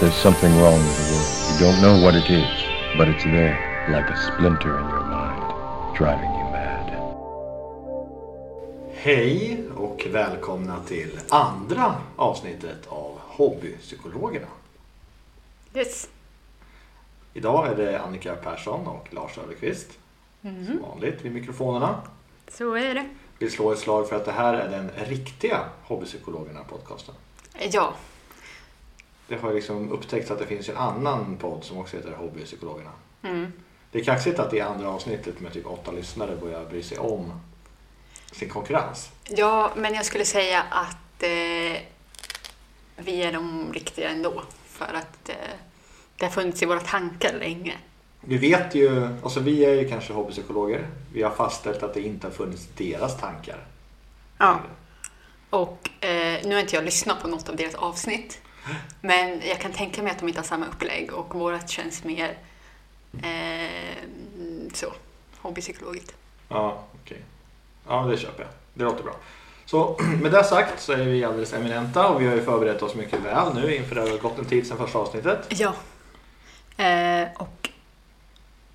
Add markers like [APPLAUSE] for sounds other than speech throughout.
There's something wrong with the world. You don't know what it is, but it's there, like a splinter in your mind, driving you mad. Hej och välkomna till andra avsnittet av Hobbypsykologerna. Yes. Idag är det Annika Persson och Lars Överqvist som vanligt vid mikrofonerna. Så är det. Vi slår ett slag för att det här är den riktiga Hobbypsykologerna podcasten. Ja, Det har liksom upptäckts att det finns en annan podd som också heter Hobbypsykologerna. mm. Det är kaxigt att det andra avsnittet med typ åtta lyssnare börjar bry sig om sin konkurrens. ja men jag skulle säga att eh, vi är de riktiga ändå. För att eh, det har funnits i våra tankar länge. Vi vet ju, alltså vi är ju kanske hobbypsykologer. Vi har fastställt att det inte har funnits deras tankar. Ja. Och eh, nu har inte jag lyssnat på något av deras avsnitt. Men jag kan tänka mig att de inte har samma upplägg och vårat känns mer eh, så, hobbypsykologiskt. Ja, okej. Ja, det köper jag. Det låter bra. Så [CLEARS THROAT] med det sagt så är vi alldeles eminenta och vi har ju förberett oss mycket väl nu inför det har gått en tid sedan första avsnittet. Ja. Eh, och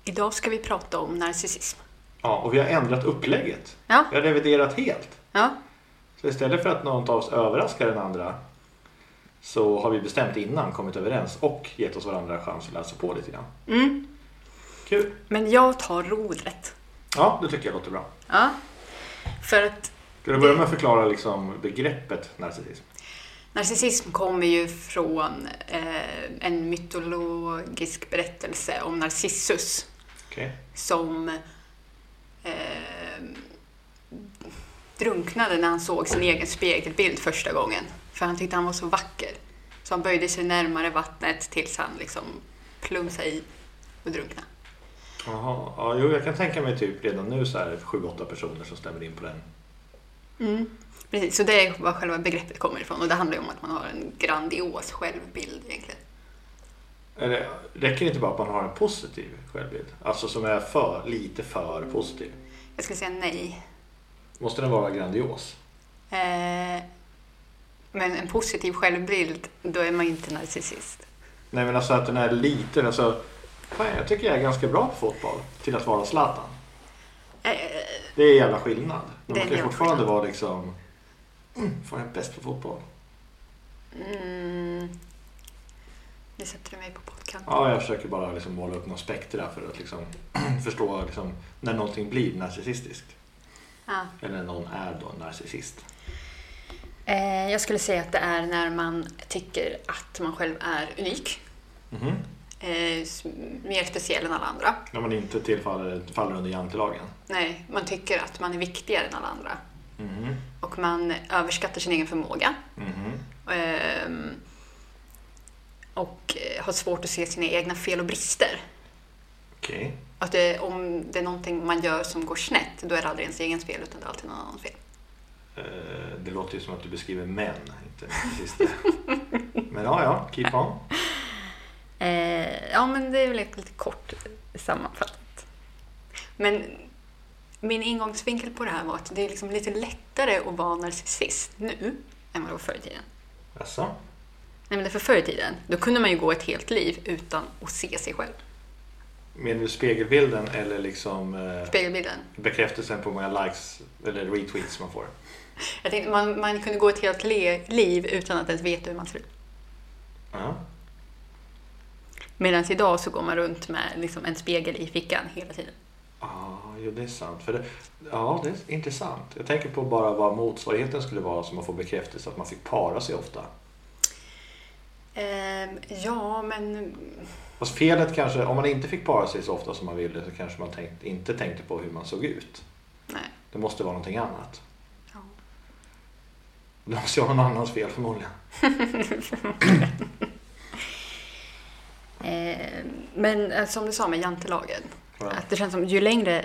idag ska vi prata om narcissism. Ja, och vi har ändrat upplägget. Ja. Vi har reviderat helt. Ja. Så istället för att någon av oss överraskar den andra så har vi bestämt innan, kommit överens och gett oss varandra chans att läsa på lite grann. Mm. Kul! Men jag tar rodret. Ja, det tycker jag låter bra. Ja. För att Ska du börja med att förklara liksom begreppet narcissism? narcissism kommer ju från eh, en mytologisk berättelse om Narcissus Okej. som eh, drunknade när han såg sin egen spegelbild första gången. För han tyckte han var så vacker. Så han böjde sig närmare vattnet tills han liksom plumsade i och drunknade. Jaha, ja, jo, jag kan tänka mig typ redan nu så här sju, åtta personer som stämmer in på den. Mm. Precis, så det är var själva begreppet kommer ifrån och det handlar ju om att man har en grandios självbild egentligen. Eller, räcker det inte bara att man har en positiv självbild? Alltså som är för, lite för positiv. Jag skulle säga nej. Måste den vara grandios? Eh, men en positiv självbild, då är man inte narcissist. Nej men alltså att den är liten. Alltså, fan, jag tycker jag är ganska bra på fotboll till att vara Zlatan. Eh, Det är en jävla skillnad. Men man kan fortfarande vara liksom... Mm, fan jag är bäst på fotboll. mm, nu sätter du mig på pottkanten. Ja, jag försöker bara liksom måla upp någon spektra för att liksom [CLEARS THROAT] förstå liksom, när någonting blir narcissistiskt. Ja. Eller när någon är då narcissist. Eh, jag skulle säga att det är när man tycker att man själv är unik. S- mer speciell än alla andra. När man inte tillfaller, faller under jantelagen. Nej, man tycker att man är viktigare än alla andra. Mhm. Och man överskattar sin egen förmåga. Ehm, och eh, har svårt att se sina egna fel och brister. Okej. Att det, om det är någonting man gör som går snett, då är det aldrig ens egens fel utan det är alltid någon annans fel. Eh, Det låter ju som att du beskriver män, inte narcissister. Men ja, ja, keep on. Eh, ja, men det är väl lite kort sammanfattat. Men min ingångsvinkel på det här var att det är liksom lite lättare att vara narcissist nu än vad det var förr i tiden. Jaså? Nej, men för förr i tiden, då kunde man ju gå ett helt liv utan att se sig själv. Menar du spegelbilden eller liksom eh, Spegelbilden. bekräftelsen på hur många likes eller retweets man får? Jag tänkte, man, man kunde gå ett helt le- liv utan att ens veta hur man ser ut. Ja. Medan idag så går man runt med liksom en spegel i fickan hela tiden. Ja, jo, det är sant. För det, ja, det är intressant. Jag tänker på bara vad motsvarigheten skulle vara som man får bekräftelse att man fick para sig ofta. Ehm, ja, men Fast felet kanske, om man inte fick para sig så ofta som man ville så kanske man tänkt, inte tänkte på hur man såg ut. nej. Det måste vara någonting annat. Ja. Det måste ju vara någon annans fel förmodligen. [LAUGHS] Eh, men som du sa med jantelagen, Ja. att det känns som ju längre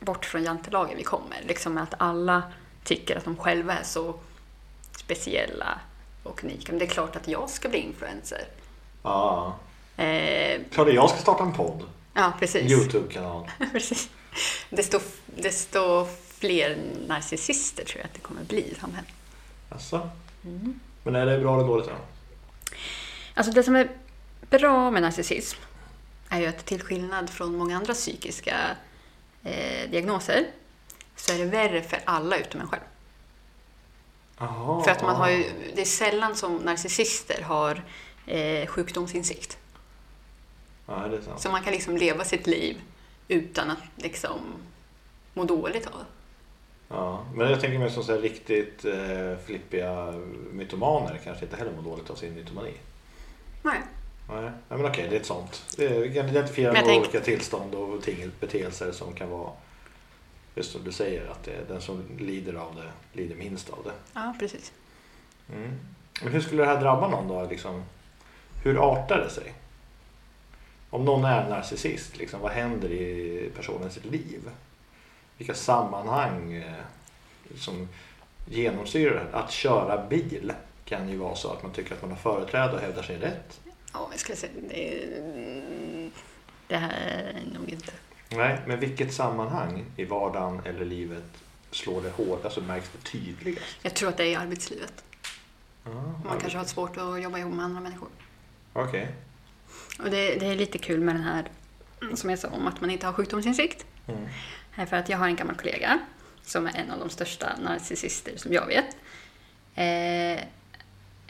bort från jantelagen vi kommer, liksom att alla tycker att de själva är så speciella och unika. Men det är klart att jag ska bli influencer. Ja, Eh, klart att jag ska starta en podd. ja, precis. Youtube-kanal. [LAUGHS] precis. Desto, desto fler narcissister tror jag att det kommer bli i samhället. Alltså. Mm. Men är det bra eller dåligt då? Alltså det som är bra med narcissism är ju att till skillnad från många andra psykiska eh, diagnoser så är det värre för alla utom en själv. Aha. För att man har ju, det är sällan som narcissister har eh, sjukdomsinsikt. Ja, det är sant. Så man kan liksom leva sitt liv utan att liksom må dåligt av. Ja, men jag tänker mig som så här riktigt eh, flippiga mytomaner kanske inte heller mår dåligt av sin mytomani. Nej. Nej, men okej, det är ett sånt. Det är- Vi kan identifiera Men jag några tänk- olika tillstånd och ting, beteelser som kan vara just som du säger att den som lider av det lider minst av det. Ja, precis. Mm. Men hur skulle det här drabba någon då? Liksom, hur artar det sig? Om någon är narcissist, liksom, vad händer i personens liv? Vilka sammanhang eh, som genomsyrar? Att köra bil kan ju vara så att man tycker att man har företräde och hävdar sin rätt. Ja, jag skulle säga det, det här är nog inte... Nej, men vilket sammanhang i vardagen eller livet slår det hårdast och märks det tydligast? Jag tror att det är i arbetslivet. Ah, Man kanske har svårt att jobba ihop med andra människor. Okej. Och det, det är lite kul med den här, som jag sa, om att man inte har sjukdomsinsikt. Mm. För att jag har en gammal kollega som är en av de största narcissister som jag vet. Eh,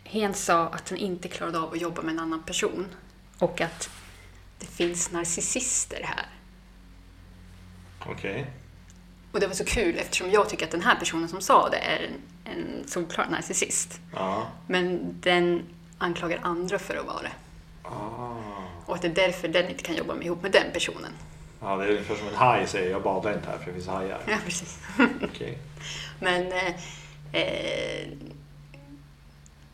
hen sa att hon inte klarade av att jobba med en annan person och att det finns narcissister här. Okej. Och det var så kul eftersom jag tycker att den här personen som sa det är en, en solklar narcissist. Ja. Men den anklagar andra för att vara det. Ah. Och att det är därför den inte kan jobba med, ihop med den personen. Ja, det är ungefär som en haj säger, jag badar inte här för det finns hajar. Ja, precis. Okej. [LAUGHS] Men eh, eh,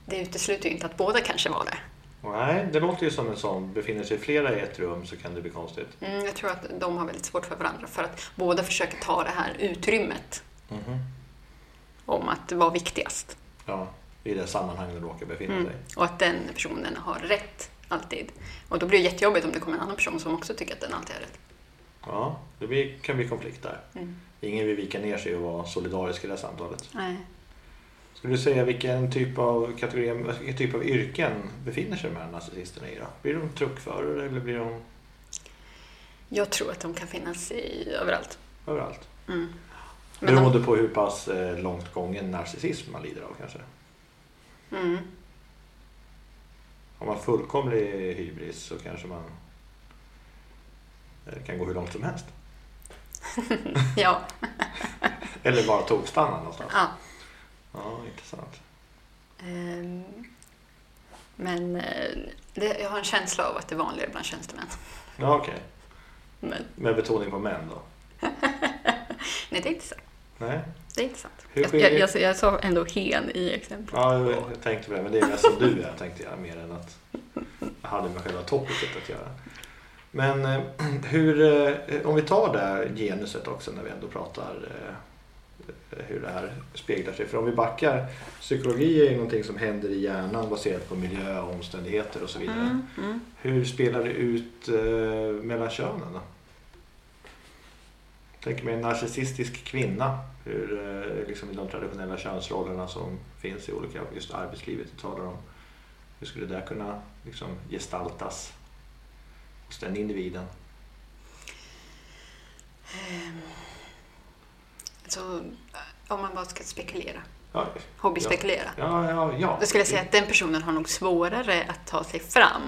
det utesluter ju inte att båda kanske var det. Nej, det låter ju som en sån, befinner sig flera i ett rum så kan det bli konstigt. Mm, jag tror att de har väldigt svårt för varandra för att båda försöker ta det här utrymmet Mhm. om att vara viktigast. Ja, i det sammanhang de råkar befinna Mm. sig. Och att den personen har rätt alltid. Och då blir det jättejobbigt om det kommer en annan person som också tycker att den alltid har rätt. Ja, det blir, kan bli konflikt där. Mm. Ingen vill vika ner sig och vara solidarisk i det här samtalet. Nej. Skulle du säga vilken typ av kategori, vilken typ av yrken befinner sig de här narcissisterna i då? Blir de truckförare eller blir de Jag tror att de kan finnas i, överallt. överallt? Mm. Men de, Beroende på hur pass eh, långt gången narcissism man lider av kanske. mm, Har man fullkomlig hybris så kanske man eh, kan gå hur långt som helst. [LAUGHS] ja. Eller bara tokstanna någonstans. ja. Ja, intressant. Ehm, Men eh, det, jag har en känsla av att det är vanligare bland tjänstemän. Ja, okej. Men, Med betoning på män då? [LAUGHS] nej, det är inte sant. Nej? Det är inte sant. Hur Jag, jag, jag, jag sa ändå hen i exemplet. Ja, jag, jag tänkte på det. Men det är mest som du är, tänkte jag. Mer än att jag hade med själva topicet att göra. Men eh, [CLEARS THROAT] hur, eh, om vi tar det här genuset också när vi ändå pratar hur det här speglar sig. För om vi backar, psykologi är ju någonting som händer i hjärnan baserat på miljö, omständigheter och så vidare. Mm, mm. Hur spelar det ut eh, mellan könen då? Tänker mig en narcissistisk kvinna. Hur eh, liksom i de traditionella könsrollerna som finns i olika, just arbetslivet vi talar om. Hur skulle det där kunna liksom gestaltas hos den individen? Ehm, Så om man bara ska spekulera, Ja, hobbyspekulera. ja, ja. ja. Då skulle jag säga att den personen har nog svårare att ta sig fram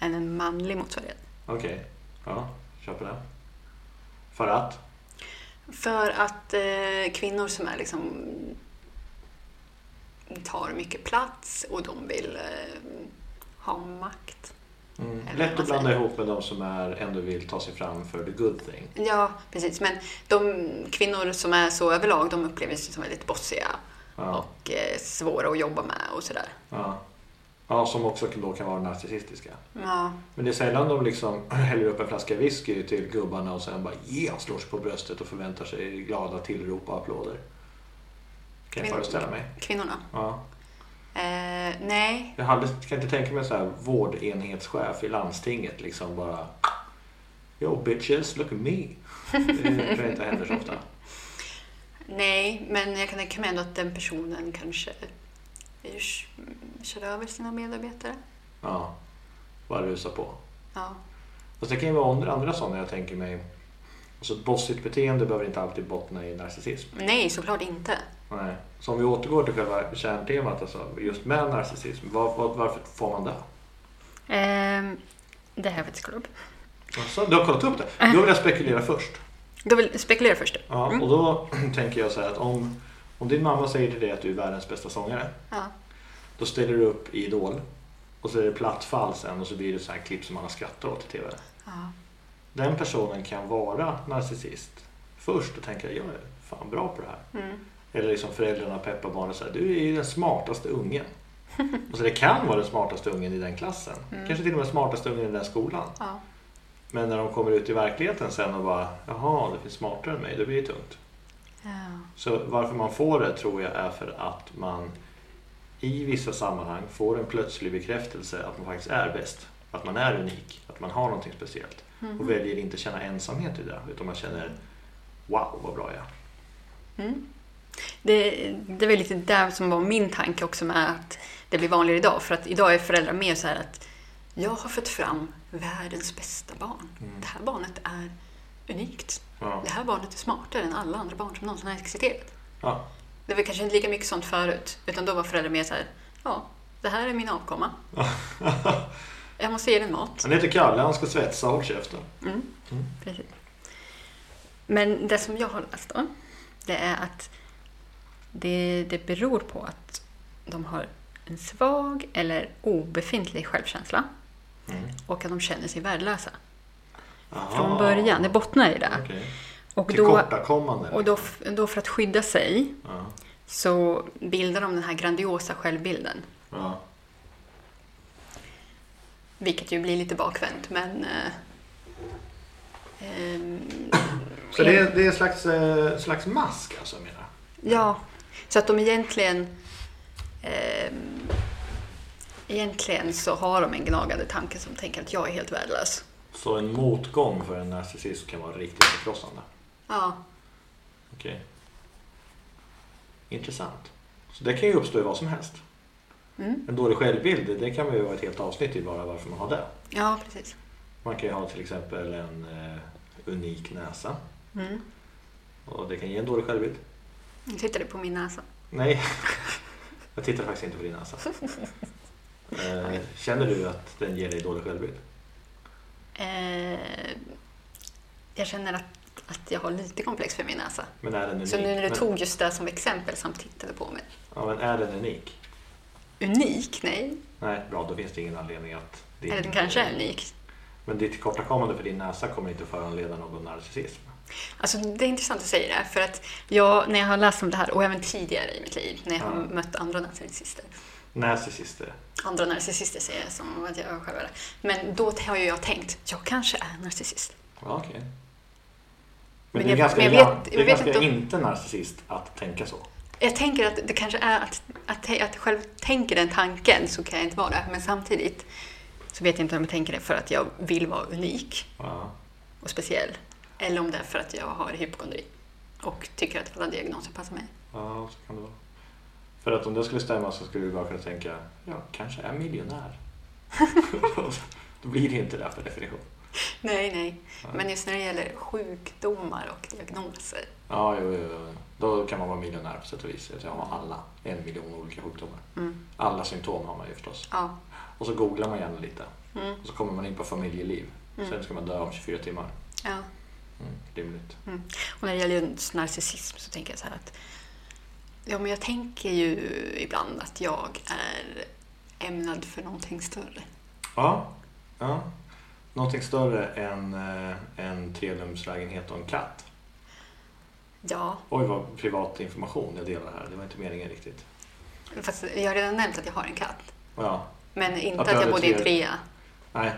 än en manlig motsvarighet. Okej, ja, kör på det. För att? För att eh, kvinnor som är liksom tar mycket plats och de vill eh, ha makt. Mm. Lätt att blanda ihop med de som är, ändå vill ta sig fram för the good thing. Ja, precis. Men de kvinnor som är så överlag, de upplever sig som väldigt bossiga Ja. och eh, svåra att jobba med och sådär. Ja. ja, som också då kan vara narcissistiska. Ja, Men det är sällan de liksom [CLEARS THROAT] häller upp en flaska whisky till gubbarna och sen bara yeah, slår sig på bröstet och förväntar sig glada tillrop och applåder. Kan jag Kvinnor- föreställa mig. kvinnorna. Ja. Eh, nej, Jag hade, kan inte tänka mig så här vårdenhetschef i landstinget liksom bara Yo bitches, look at me. [LAUGHS] Det tror jag inte händer så ofta. nej, men jag kan tänka mig ändå att den personen kanske kör över sina medarbetare. Ja. Bara rusa på. Ja. Fast det kan ju vara andra, andra sådana jag tänker mig. Alltså ett bossigt beteende behöver inte alltid bottna i narcissism. Nej, såklart inte. Nej. Så om vi återgår till själva kärntemat, alltså just med narcissism. Var, var, varför får man det? Ehm, det här vet upp. Alltså, du har kollat upp det? Då vill jag spekulera först. Du vill spekulera först? Ja, Mm. och då [CLEARS THROAT] tänker jag så här att om, om din mamma säger till dig att du är världens bästa sångare. Ja. Då ställer du upp i Idol. Och så är det platt fall sen och så blir det så här klipp som man har skrattat åt i TV. ja. Den personen kan vara narcissist först och tänka jag är fan bra på det här. Mm. Eller liksom föräldrarna peppar barnet så här, du är ju den smartaste ungen. Och [LAUGHS] så det kan vara den smartaste ungen i den klassen. Kanske till och med smartaste ungen i den skolan. Ja. Men när de kommer ut i verkligheten sen och bara, jaha, det finns smartare än mig, då blir det tungt. Ja. Så varför man får det tror jag är för att man i vissa sammanhang får en plötslig bekräftelse att man faktiskt är bäst. Att man är unik, att man har någonting speciellt. Och väljer inte känna ensamhet i det, utan man känner wow vad bra jag är. Mm. Det, det var lite där som var min tanke också med att det blir vanligare idag. För att idag är föräldrar mer så här att jag har fått fram världens bästa barn. Det här barnet är unikt. Ja. Det här barnet är smartare än alla andra barn som någonsin har existerat. Ja. Det var kanske inte lika mycket sånt förut. Utan då var föräldrar mer så här, ja, det här är min avkomma. [LAUGHS] Jag måste ge den mat. Han heter Kalle, han ska svetsa, håll käften. Mm. Precis. Men det som jag har läst då, det är att det, det beror på att de har en svag eller obefintlig självkänsla Mm. och att de känner sig värdelösa Aha. från början. Det bottnar i det. Okej. Och, då, och då, då för att skydda sig Ja. så bildar de den här grandiosa självbilden. Ja. Vilket ju blir lite bakvänt, men... Eh, ehm, Så det är, det är en slags, eh, slags mask alltså menar Ja, så att de egentligen... ehm, egentligen så har de en gnagande tanke som tänker att jag är helt värdelös. Så en motgång för en narcissist kan vara riktigt förkrossande. Ja, Okej. Intressant. Så det kan ju uppstå i vad som helst. Mm. En dålig självbild, det kan man ju vara ett helt avsnitt i bara varför man har det. ja precis. Man kan ju ha till exempel en eh, unik näsa. Mm. Och det kan ge en dålig självbild. Nu tittar du på min näsa. Nej, jag tittar faktiskt inte på din näsa. Eh, känner du att den ger dig dålig självbild? Eh, jag känner att, att jag har lite komplex för min näsa. Men är den unik? Så nu när du men, tog just det som exempel samt tittade på mig. Ja, men är den unik? Unik? Nej. Nej, bra, då finns det ingen anledning att... din- Eller den kanske är unik. Men ditt tillkortakommande för din näsa kommer inte föranleda någon narcissism. Alltså, det är intressant att säga det, för att jag, när jag har läst om det här, och även tidigare i mitt liv, när jag har Ja. mött andra narcissister. Narcissister. Andra narcissister säger jag som att jag själv är det. Men då har ju jag tänkt, jag kanske är narcissist. Ja, okej. Men, Men det är jag- ganska, men jag vet- det är ganska inte inte narcissist att tänka så. Jag tänker att det kanske är att, att, att jag själv tänker den tanken så kan jag inte vara det. Men samtidigt så vet jag inte om jag tänker det för att jag vill vara unik Ja. och speciell. Eller om det är för att jag har hypokondri och tycker att alla diagnoser passar mig. ja, så kan det vara. För att om det skulle stämma så skulle du bara kunna tänka, ja, kanske är miljonär. [LAUGHS] Då blir det inte det per definition. Nej, nej. Men just när det gäller sjukdomar och diagnoser. Ja, jo, jo, jo. Då kan man vara miljonär på sätt och vis. Jag har alla. En miljon olika sjukdomar. Mm. Alla symptom har man ju förstås. Ja. Och så googlar man gärna lite. Mm. Och så kommer man in på familjeliv. Sen ska man dö om 24 timmar. ja. Mm, rimligt. Mm. Och när det gäller just narcissism så tänker jag så här att Ja, men jag tänker ju ibland att jag är ämnad för någonting större. Ja, ja. Någonting större än eh, en trerumslägenhet och en katt. Ja, Oj, vad privat information jag delar här. Det var inte meningen riktigt. fast jag har redan nämnt att jag har en katt. Ja, Men inte Att att, jag bodde i en tre- trea. nej.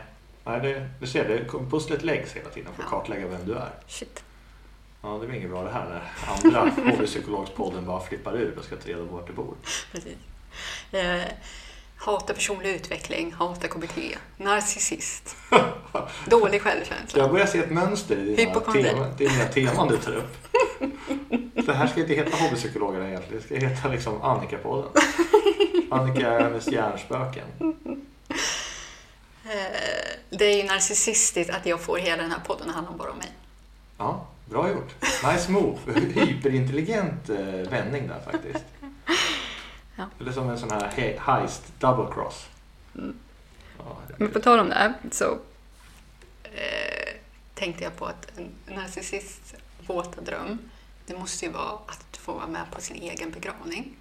Nej, det, du ser, det, pusslet läggs hela tiden för att kartlägga vem du är. Shit. Ja, det blir inget bra det här när andra [LAUGHS] hobbypsykologspodden bara flippar ur och ska ta reda på vart du bor. Precis. Eh, hatar personlig utveckling, hatar KBT, narcissist, [LAUGHS] dålig självkänsla. Jag börjar se ett mönster i dina, tema, dina teman du tar upp. Det här ska inte heta hobbypsykologerna egentligen. Det ska heta liksom Annika-podden. [LAUGHS] Annika är hennes hjärnspöken. Eh, det är ju narcissistiskt att jag får hela den här podden att handla bara om mig. Ja, bra gjort. Nice move. Hyperintelligent eh, vändning där faktiskt. Ja. Eller som en sån här he- heist double cross. Mm. Ja, Men på tal om det här så eh, tänkte jag på att en narcissists våta dröm, det måste ju vara att få vara med på sin egen begravning.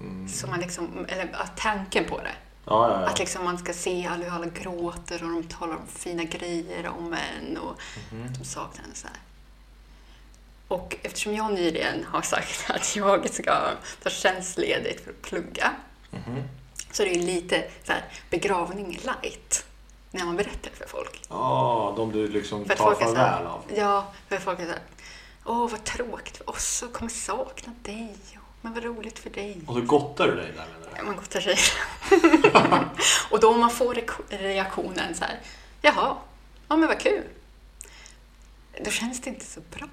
mm. Så man liksom, eller tanken på det. Ja, ja, ja. Att liksom man ska se alla, hur alla gråter och de talar om fina grejer om en och Mhm. de saknar en så här. Och eftersom jag nyligen har sagt [LAUGHS] att jag ska ta tjänstledigt för att plugga Mhm. så är det lite så här begravning light när man berättar för folk. Ja, de du liksom För tar farväl av. Ja, för folk är så här, åh vad tråkigt för oss och kommer sakna dig. Men vad roligt för dig. Och så gottar du dig där menar du? Man gottar sig. [LAUGHS] och då om man får reak- reaktionen så här, jaha, ja men vad kul. Då känns det inte så bra.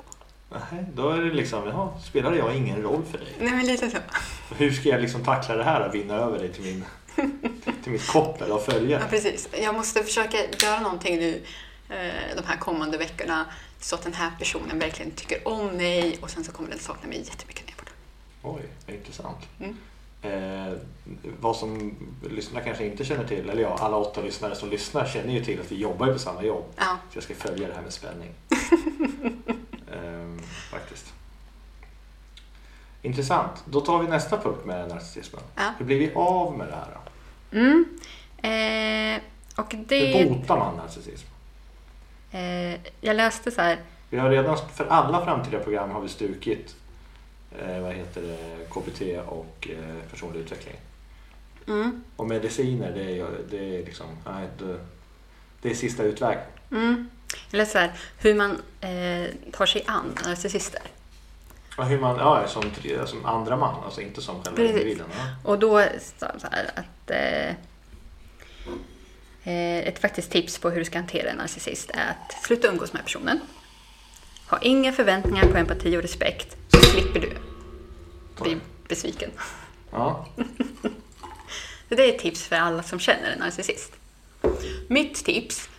Nej, då är det liksom, jaha, spelar jag ingen roll för dig? Nej men lite så. Hur ska jag liksom tackla det här och vinna över dig till, min, till mitt koppel och Ja, följare? precis. Jag måste försöka göra någonting nu eh, de här kommande veckorna så att den här personen verkligen tycker om mig och sen så kommer den sakna mig jättemycket när jag är borta. Oj, vad intressant. Mm. Eh, vad som lyssnarna kanske inte känner till, eller ja, alla åtta lyssnare som lyssnar känner ju till att vi jobbar på samma jobb. Ja, Så jag ska följa det här med spänning. [LAUGHS] Ehm, faktiskt. Intressant. Då tar vi nästa punkt med narcissismen. Ja. Hur blir vi av med det här? Då? mm. eh, och Hur det... botar man narcissism? Eh, jag läste så här, Vi har redan, för alla framtida program har vi strukit eh, vad heter det, KBT och eh, personlig utveckling. mm, Och mediciner, det är, det är liksom, nej, det, det är sista utväg. mm. läste så här, hur man eh, tar sig an narcissister. Och hur man, ja, som, som andra man, alltså inte som själva Precis. individen. Ja. Och då så här att eh, eh, ett faktiskt tips på hur du ska hantera en narcissist är att sluta umgås med personen. Ha inga förväntningar på empati och respekt så slipper du bli besviken. Ja. [LAUGHS] Det är ett tips för alla som känner en narcissist. Mitt tips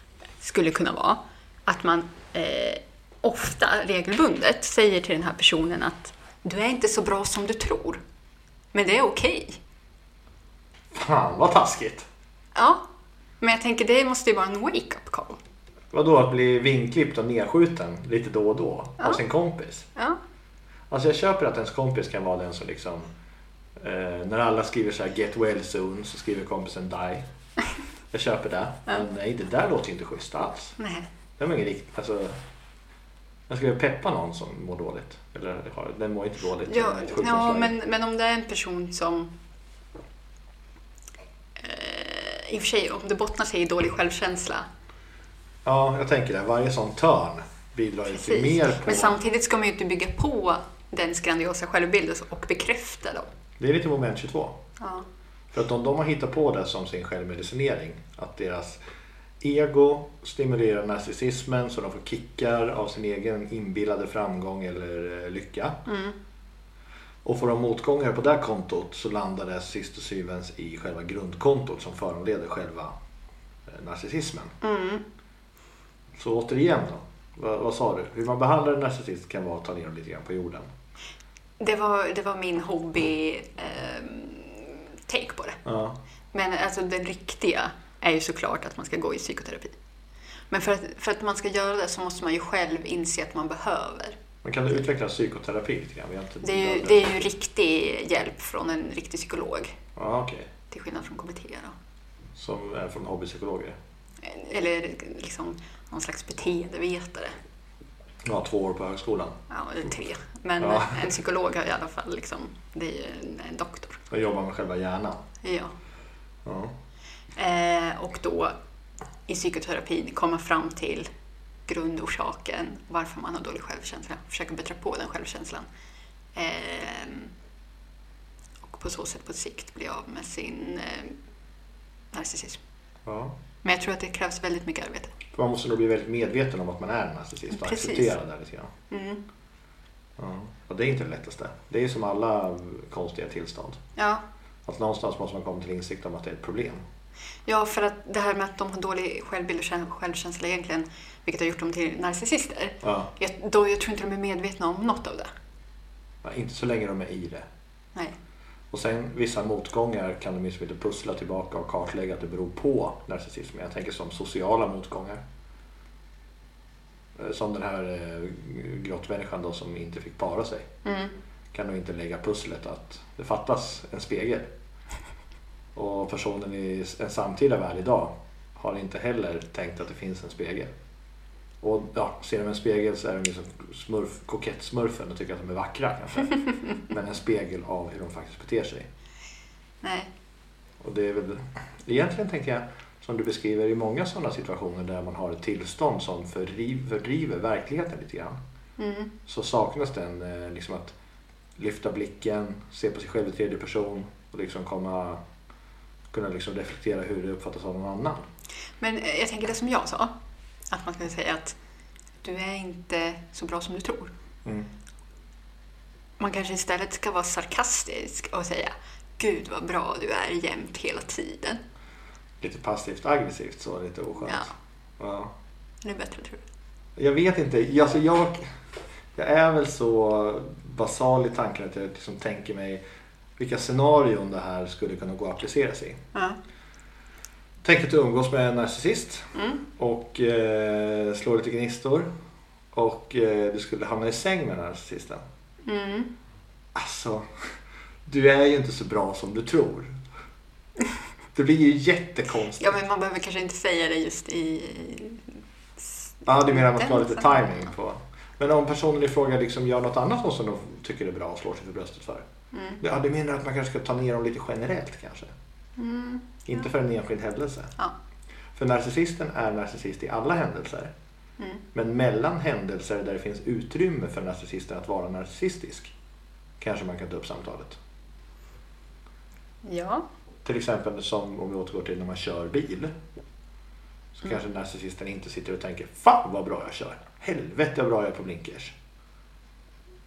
skulle kunna vara att man eh, ofta, regelbundet, säger till den här personen att du är inte så bra som du tror. Men det är okej. Fan vad taskigt. Ja, men jag tänker det måste ju vara en wake-up call. Vadå att bli vinklippt och nedskjuten lite då och då av Ja. sin kompis? Ja, Alltså jag köper att ens kompis kan vara den som liksom eh, när alla skriver så här get well soon så skriver kompisen die. Jag köper det. Men nej, det där låter inte schysst alls. nej. Det var ingen riktigt, alltså jag ska peppa någon som mår dåligt. Eller den mår inte dåligt. Ja, ja men, men om det är en person som... Eh, I och för sig, om det bottnar sig i dålig självkänsla. ja, jag tänker det. Varje sån törn bidrar ju till mer på... Men samtidigt ska man ju inte bygga på dens grandiosa självbild och- bekräfta dem. Det är lite moment 22. Ja. För att om de har hittat på det som sin självmedicinering, att deras ego stimulerar narcissismen så de får kickar av sin egen inbillade framgång eller eh, lycka. Mm. Och får de motgångar på det här kontot så landar det sist och syvens i själva grundkontot som föranleder själva eh, narcissismen. Mm. Så återigen då, vad, vad sa du? Hur man behandlar en narcissist kan vara att ta ner dem lite grann på jorden. Det, var, det var min hobby take på det. Ja. Men alltså det riktiga är ju såklart att man ska gå i psykoterapi. Men för att, för att man ska göra det så måste man ju själv inse att man behöver. Men kan du utveckla psykoterapi lite grann? Det är ju, det är ju riktig hjälp från en riktig psykolog. Ja, okej. Till skillnad från KBT då. Som är från hobbypsykologer. Eller liksom någon slags beteendevetare. Ja, två år på högskolan. Ja, eller tre. Men Ja. en psykolog har i alla fall liksom, det är ju en, doktor. Jag jobbar med själva hjärnan. Ja. Ja. Eh, och då i psykoterapin komma fram till grundorsaken varför man har dålig självkänsla. Försöka bättra på den självkänslan. Eh, och på så sätt på sikt bli av med sin eh, narcissism. Ja. Men jag tror att det krävs väldigt mycket arbete. För man måste nog bli väldigt medveten om att man är narcissist och Precis. acceptera det lite grann. Mm. Ja. Och det är inte det lättaste. Det är som alla konstiga tillstånd. Ja, Att någonstans måste man komma till insikt om att det är ett problem. Ja, för att det här med att de har dålig självbild och käns- självkänsla egentligen, vilket har gjort dem till narcissister. Ja. Jag, då, jag tror inte de är medvetna om något av det. Ja, Inte så länge de är i det. Nej. Och sen vissa motgångar kan de inte pussla tillbaka och kartlägga att det beror på narcissism. Jag tänker som sociala motgångar. Eh, Som den här eh, grottmänniskan då som inte fick para sig. Mm. Kan nog inte lägga pusslet att det fattas en spegel. Och personen i en samtida värld idag har inte heller tänkt att det finns en spegel. Och ja, ser de en spegel så är de liksom smurf, kokettsmurfen och tycker att de är vackra kanske. [LAUGHS] Men en spegel av hur de faktiskt beter sig. Nej. Och det är väl egentligen tänker jag som du beskriver i många sådana situationer där man har ett tillstånd som fördriv, fördriver verkligheten lite grann. Mm. Så saknas den eh, liksom att lyfta blicken, se på sig själv i tredje person och liksom komma, kunna liksom reflektera hur det uppfattas av någon annan. Men eh, jag tänker det som jag sa, att man skulle säga att du är inte så bra som du tror. Mm. Man kanske istället ska vara sarkastisk och säga Gud vad bra du är jämt hela tiden. Lite passivt aggressivt så, lite oskönt. Ja, Ja. det är bättre tror du. Jag vet inte, alltså jag, jag är väl så basal i tanken att jag liksom tänker mig vilka scenarion det här skulle kunna gå att applicera sig i. Ja. Tänk att du umgås med en narcissist Mm. och eh, slår lite gnistor och eh, du skulle hamna i säng med narcissisten. Mm. Alltså, du är ju inte så bra som du tror. Det blir ju jättekonstigt. Ja, men man behöver kanske inte säga det just i... Ja, du menar att man ska ha lite timing på. Men om personen i fråga liksom gör något annat som de tycker är bra och slår sig för bröstet för. Mm. Ja, du menar att man kanske ska ta ner dem lite generellt kanske? Mm. Inte för en enskild händelse. Ja. För narcissisten är narcissist i alla händelser. Mm. Men mellan händelser där det finns utrymme för narcissisten att vara narcissistisk kanske man kan ta upp samtalet. Ja. Till exempel som om vi återgår till när man kör bil. Så Mm. kanske narcissisten inte sitter och tänker Fan vad bra jag kör! Helvete vad bra jag är på blinkers!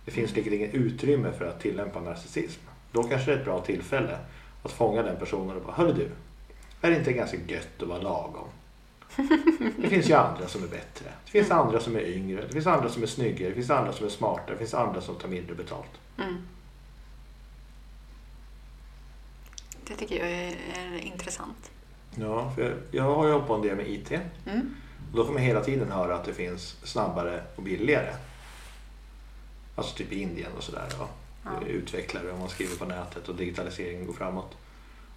Det finns liksom inget utrymme för att tillämpa narcissism. Då kanske det är ett bra tillfälle att fånga den personen och bara Hörru du, är det inte ganska gött att vara lagom? [LAUGHS] Det finns ju andra som är bättre. Det finns andra som är yngre, det finns andra som är snyggare, det finns andra som är smartare, det finns andra som tar mindre betalt. Mm. Det tycker jag är, är intressant. Ja, för jag, jag har ju hållit på en del med IT. Mm. Då får man hela tiden höra att det finns snabbare och billigare. Alltså typ i Indien och sådär. Ja. Ja. Utvecklare om man skriver på nätet och digitaliseringen går framåt.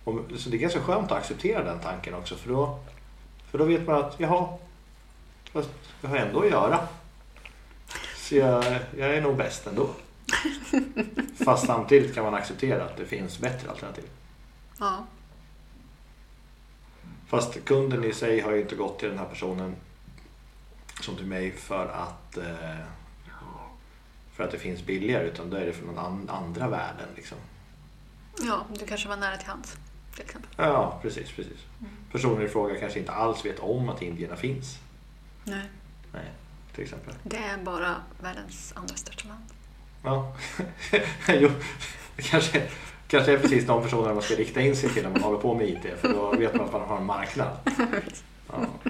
Och, så det är ganska skönt att acceptera den tanken också för då, för då vet man att jaha, fast jag har ändå att göra. Så jag, jag är nog bäst ändå. [LAUGHS] Fast samtidigt kan man acceptera att det finns bättre alternativ. Ja. Fast kunden i sig har ju inte gått till den här personen som till mig för att eh, för att det finns billigare utan då är det från andra värden. Liksom. ja, du kanske var nära till hands till exempel. Ja, precis, precis. Personen i fråga kanske inte alls vet om att indierna finns. Nej. Nej, till exempel. Det är bara världens andra största land. Ja, [LAUGHS] jo, kanske, kanske är precis de personerna man ska rikta in sig till när man håller på med IT för då vet man att man har en marknad. [LAUGHS] Ja.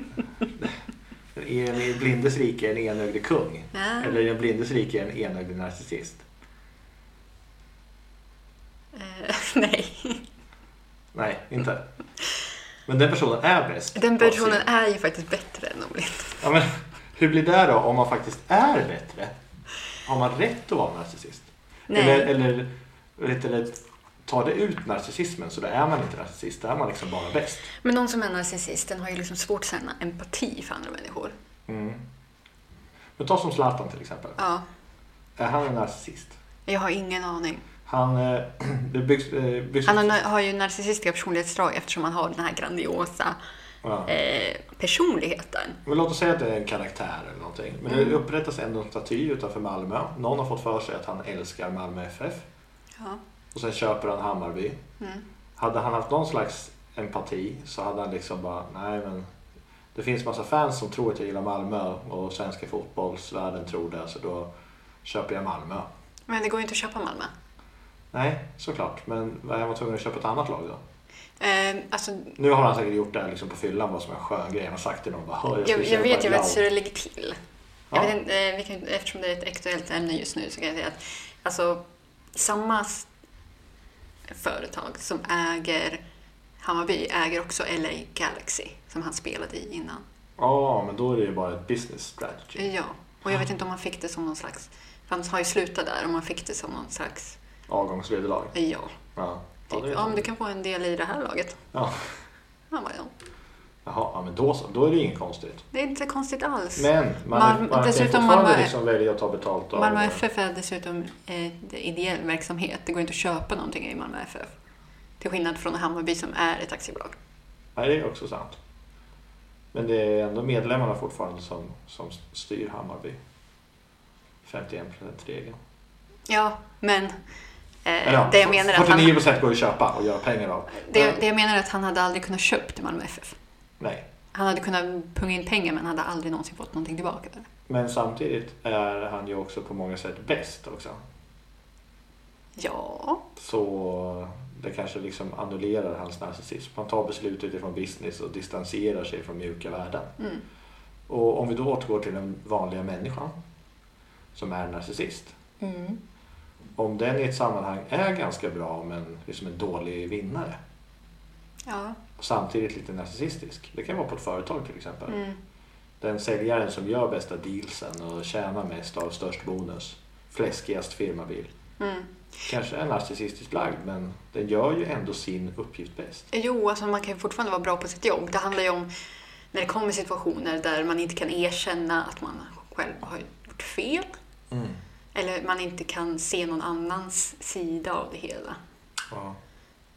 I en blindes rike en enögd kung. Ja. Eller i en blindes rike en enögd narcissist. Eh, [LAUGHS] nej. Nej, inte. Men den personen är bäst. Den personen är ju faktiskt bättre än de blind. Ja, men hur blir det då om man faktiskt är bättre? Har man rätt att vara narcissist? Nej. Eller, eller, vet du, tar det ut narcissismen så då är man inte narcissist, då är man liksom bara bäst. Men någon som är narcissist, den har ju liksom svårt att känna empati för andra människor. Mm. Men ta som Zlatan till exempel. Ja, Är han en narcissist? jag har ingen aning. Han, eh, [CLEARS THROAT] byggs, eh, byggs Han har, har ju narcissistiska personlighetsdrag eftersom han har den här grandiosa ja. eh, personligheten. Men låt oss säga att det är en karaktär eller någonting. Men Mm. det upprättas ändå en staty utanför Malmö. Någon har fått för sig att han älskar Malmö FF. Ja. Och sen köper han Hammarby. Mm. Hade han haft någon slags empati så hade han liksom bara, nej men det finns massa fans som tror att jag gillar Malmö och svenska fotbollsvärlden tror det så då köper jag Malmö. Men det går ju inte att köpa Malmö. Nej, såklart. Men är man tvungen att köpa ett annat lag då? Eh, alltså, Nu har han säkert gjort det liksom på fyllan vad som är en skön grej. Han har sagt till någon bara "Hör, jag, jag, köpa vet ju vet hur ladd." det ligger till. Ja. Jag vet inte, eh, vi kan, eftersom det är ett aktuellt ämne just nu så kan jag säga att alltså, samma företag som äger Hammarby äger också LA Galaxy som han spelade i innan. Ja, men då är det ju bara ett business strategy. Ja, och jag vet inte om han fick det som någon slags... för Han har ju slutat där, om han fick det som någon slags... Avgångsvederlag. Ja, Ja. Ja, typ, ja, men du kan få en del i det här laget. ja. Han bara, ja. Jaha, ja, men då så. Då är det inget konstigt. Det är inte konstigt alls. Men man, Malm- man dessutom kan fortfarande Malmö- liksom välja att ta betalt av... Malmö FF är dessutom eh, ideell verksamhet. Det går inte att köpa någonting i Malmö FF. Till skillnad från Hammarby som är ett aktiebolag. Nej, det är också sant. Men det är ändå medlemmarna fortfarande som, som styr Hammarby. 51%-regeln. Ja, men eh, ja, det jag menar är att han, 49% går att köpa och göra pengar av. det, det jag menar är att han hade aldrig kunnat köpt i Malmö FF. Nej. Han hade kunnat punga in pengar men hade aldrig någonsin fått någonting tillbaka. Där. Men samtidigt är han ju också på många sätt bäst också. Ja, Så det kanske liksom annullerar hans narcissism. Han tar beslut utifrån business och distanserar sig från mjuka värden. mm. Och om vi då återgår till den vanliga människan som är narcissist. Mm. Om den i ett sammanhang är ganska bra men liksom en dålig vinnare ja. Och samtidigt lite narcissistisk. Det kan vara på ett företag till exempel. Mm. Den säljaren som gör bästa dealsen och tjänar mest av störst bonus, fläskigast firmabil. Mm. Kanske är narcissistiskt lagd men den gör ju ändå sin uppgift bäst. Jo, alltså man kan ju fortfarande vara bra på sitt jobb. Det handlar ju om när det kommer situationer där man inte kan erkänna att man själv har gjort fel. Eller man inte kan se någon annans sida av det hela. Ja.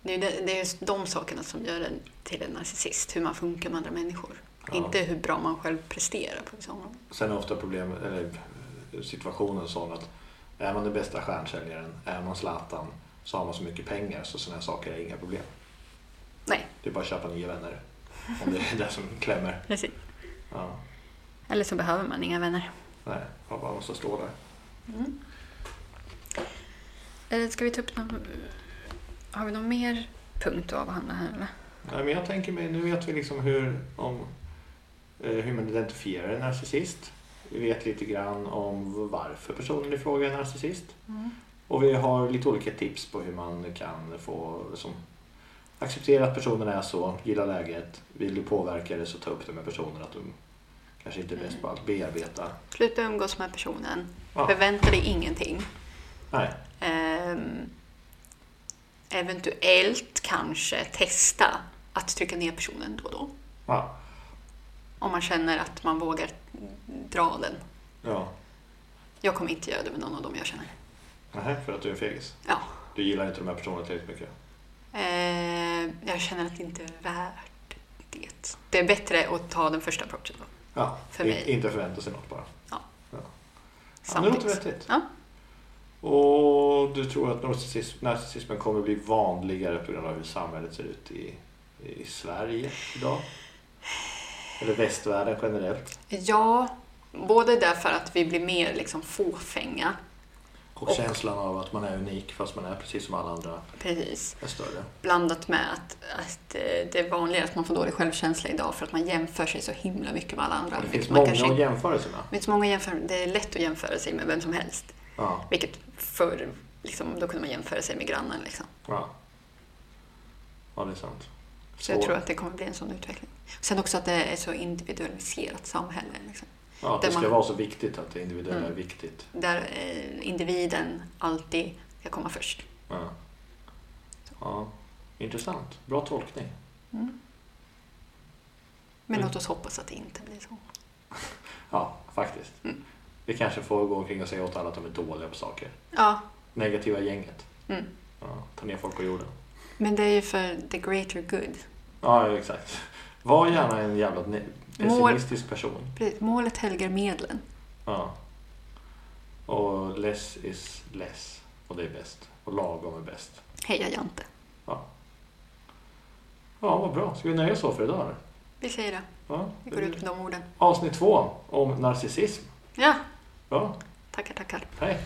Det är, det, det är just de sakerna som gör en till en narcissist, hur man funkar med andra människor. Ja. Inte hur bra man själv presterar på vissa områden. Sen är ofta problemet, eller situationen sån att är man den bästa stjärnsäljaren, är man Zlatan, så har man så mycket pengar så sådana här saker är inga problem. Nej, Det är bara att köpa nya vänner. Om det är det som klämmer. [LAUGHS] precis. Ja. Eller så behöver man inga vänner. Nej, man bara måste stå där. Eh, Ska vi ta upp någon... Har vi någon mer punkt att avhandla här eller? Nej, men jag tänker mig, nu vet vi liksom hur, om, eh, hur man identifierar en narcissist. Vi vet lite grann om varför personen i fråga är narcissist. Och vi har lite olika tips på hur man kan få liksom, acceptera att personen är så, gilla läget. Vill du påverka det så ta upp det med personen att de kanske inte är bäst på att bearbeta. Sluta umgås med personen. Ja. Förvänta dig ingenting. Nej, Ehm, eventuellt kanske testa att trycka ner personen då och då. ja, Om man känner att man vågar dra den. ja. Jag kommer inte göra det med någon av dem jag känner. Nähä, för att du är en fegis. Ja. Du gillar inte de här personerna tillräckligt mycket. Ehm, jag känner att det inte är värt det. Det är bättre att ta den första approachen då. Ja, För mig. inte förvänta sig något bara. Ja. Ja, ja det låter vettigt. Ja. Och du tror att narcissism, narcissismen kommer bli vanligare på grund av hur samhället ser ut i, i Sverige idag? Eller västvärlden generellt? Ja, både därför att vi blir mer liksom fåfänga. Och, Och- känslan av att man är unik fast man är precis som alla andra Precis. är större. Blandat med att, att eh, det är vanligare att man får dålig självkänsla idag för att man jämför sig så himla mycket med alla andra. Det finns många kanske att jämföra sig med. Det finns många jämför, det är lätt att jämföra sig med vem som helst. Ja, Vilket förr, liksom, då kunde man jämföra sig med grannen. Liksom. ja. ja, det är sant. Så jag tror att det kommer bli en sån utveckling. Sen också att det är så individualiserat samhälle. Liksom. Ja, att det ska man- vara så viktigt att det individuella Mm. är viktigt. Där eh, individen alltid ska komma först. Ja. ja, intressant. Bra tolkning. Men Mm. låt oss hoppas att det inte blir så. [LAUGHS] Ja, faktiskt. Mm. Vi kanske får gå omkring och säga åt alla att de är dåliga på saker. Ja, Negativa gänget. mm. Ja, ta ner folk på jorden. men det är ju för the greater good. Ja, exakt. Var gärna en jävla ne- Mål- pessimistisk person. Precis, Målet helgar medlen. Ja. Och less is less. Och det är bäst. Och lagom är bäst. Heja Jante. Ja. Ja, vad bra. Ska vi nöja oss så för idag? Vi säger det. Ja. Vi går ut med de orden. Avsnitt två om narcissism. Ja, Ja, tackar, tackar. hej.